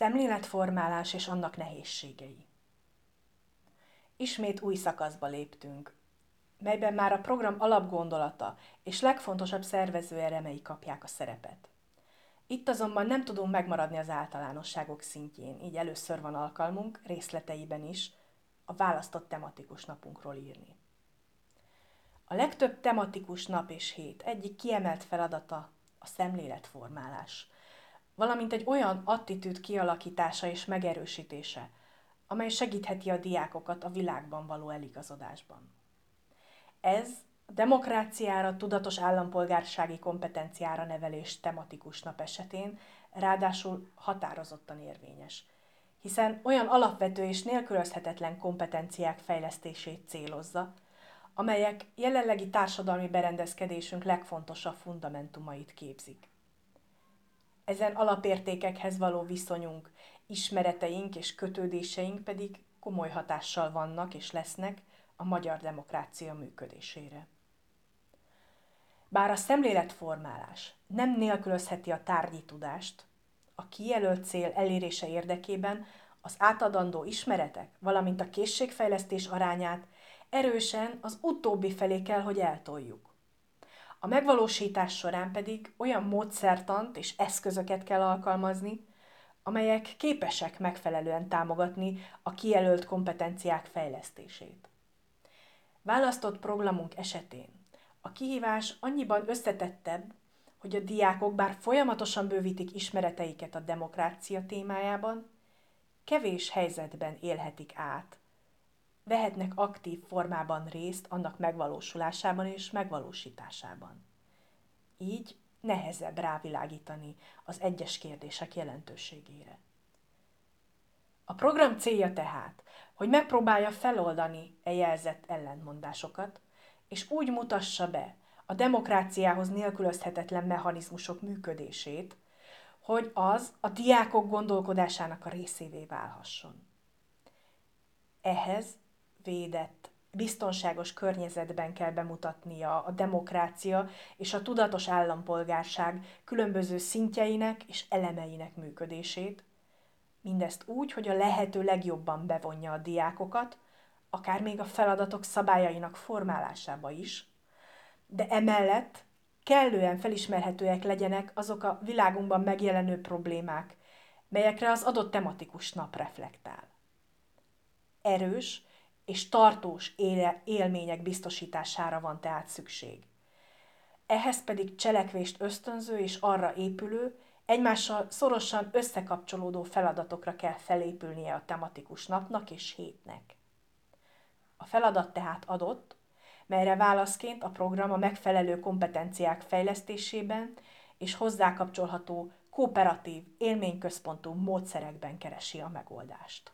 Szemléletformálás és annak nehézségei. Ismét új szakaszba léptünk, melyben már a program alapgondolata és legfontosabb szervező elemei kapják a szerepet. Itt azonban nem tudunk megmaradni az általánosságok szintjén, így először van alkalmunk részleteiben is a választott tematikus napunkról írni. A legtöbb tematikus nap és hét egyik kiemelt feladata a szemléletformálás – valamint egy olyan attitűd kialakítása és megerősítése, amely segítheti a diákokat a világban való eligazodásban. Ez a demokráciára, tudatos állampolgársági kompetenciára nevelés tematikus nap esetén ráadásul határozottan érvényes, hiszen olyan alapvető és nélkülözhetetlen kompetenciák fejlesztését célozza, amelyek jelenlegi társadalmi berendezkedésünk legfontosabb fundamentumait képzik ezen alapértékekhez való viszonyunk, ismereteink és kötődéseink pedig komoly hatással vannak és lesznek a magyar demokrácia működésére. Bár a szemléletformálás nem nélkülözheti a tárgyi tudást, a kijelölt cél elérése érdekében az átadandó ismeretek, valamint a készségfejlesztés arányát erősen az utóbbi felé kell, hogy eltoljuk. A megvalósítás során pedig olyan módszertant és eszközöket kell alkalmazni, amelyek képesek megfelelően támogatni a kijelölt kompetenciák fejlesztését. Választott programunk esetén a kihívás annyiban összetettebb, hogy a diákok bár folyamatosan bővítik ismereteiket a demokrácia témájában, kevés helyzetben élhetik át vehetnek aktív formában részt annak megvalósulásában és megvalósításában. Így nehezebb rávilágítani az egyes kérdések jelentőségére. A program célja tehát, hogy megpróbálja feloldani e jelzett ellentmondásokat, és úgy mutassa be a demokráciához nélkülözhetetlen mechanizmusok működését, hogy az a diákok gondolkodásának a részévé válhasson. Ehhez védett, biztonságos környezetben kell bemutatnia a demokrácia és a tudatos állampolgárság különböző szintjeinek és elemeinek működését, mindezt úgy, hogy a lehető legjobban bevonja a diákokat, akár még a feladatok szabályainak formálásába is, de emellett kellően felismerhetőek legyenek azok a világunkban megjelenő problémák, melyekre az adott tematikus nap reflektál. Erős és tartós élmények biztosítására van tehát szükség. Ehhez pedig cselekvést ösztönző és arra épülő, egymással szorosan összekapcsolódó feladatokra kell felépülnie a tematikus napnak és hétnek. A feladat tehát adott, melyre válaszként a program a megfelelő kompetenciák fejlesztésében és hozzákapcsolható kooperatív, élményközpontú módszerekben keresi a megoldást.